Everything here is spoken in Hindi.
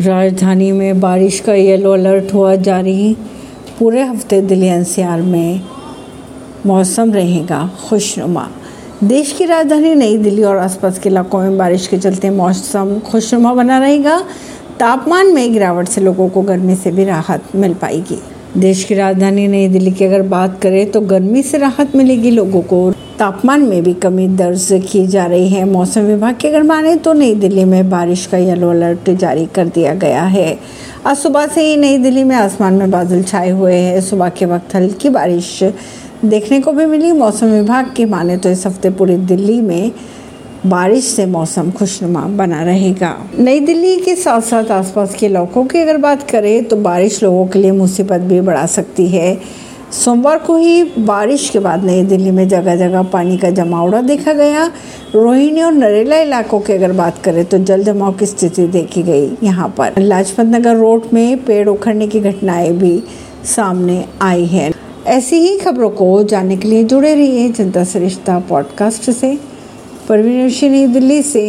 राजधानी में बारिश का येलो अलर्ट हुआ जारी। पूरे हफ़्ते दिल्ली एनसीआर में मौसम रहेगा खुशनुमा। देश की राजधानी नई दिल्ली और आसपास के इलाकों में बारिश के चलते मौसम खुशनुमा बना रहेगा। तापमान में गिरावट से लोगों को गर्मी से भी राहत मिल पाएगी। देश की राजधानी नई दिल्ली की अगर बात करें तो गर्मी से राहत मिलेगी लोगों को। तापमान में भी कमी दर्ज की जा रही है। मौसम विभाग की अगर माने तो नई दिल्ली में बारिश का येलो अलर्ट जारी कर दिया गया है। आज सुबह से ही नई दिल्ली में आसमान में बादल छाए हुए हैं। सुबह के वक्त हल्की बारिश देखने को भी मिली। मौसम विभाग की माने तो इस हफ़्ते पूरी दिल्ली में बारिश से मौसम खुशनुमा बना रहेगा। नई दिल्ली के साथ साथ आसपास के इलाकों की अगर बात करें तो बारिश लोगों के लिए मुसीबत भी बढ़ा सकती है। सोमवार को ही बारिश के बाद नई दिल्ली में जगह जगह पानी का जमावड़ा देखा गया। रोहिणी और नरेला इलाकों की अगर बात करें तो जल जमाव की स्थिति देखी गई यहाँ पर। लाजपत नगर रोड में पेड़ उखड़ने की घटनाएँ भी सामने आई है। ऐसी ही खबरों को जानने के लिए जुड़े रहिए जनता सरिश्ता पॉडकास्ट से। परवीन नई दिल्ली से।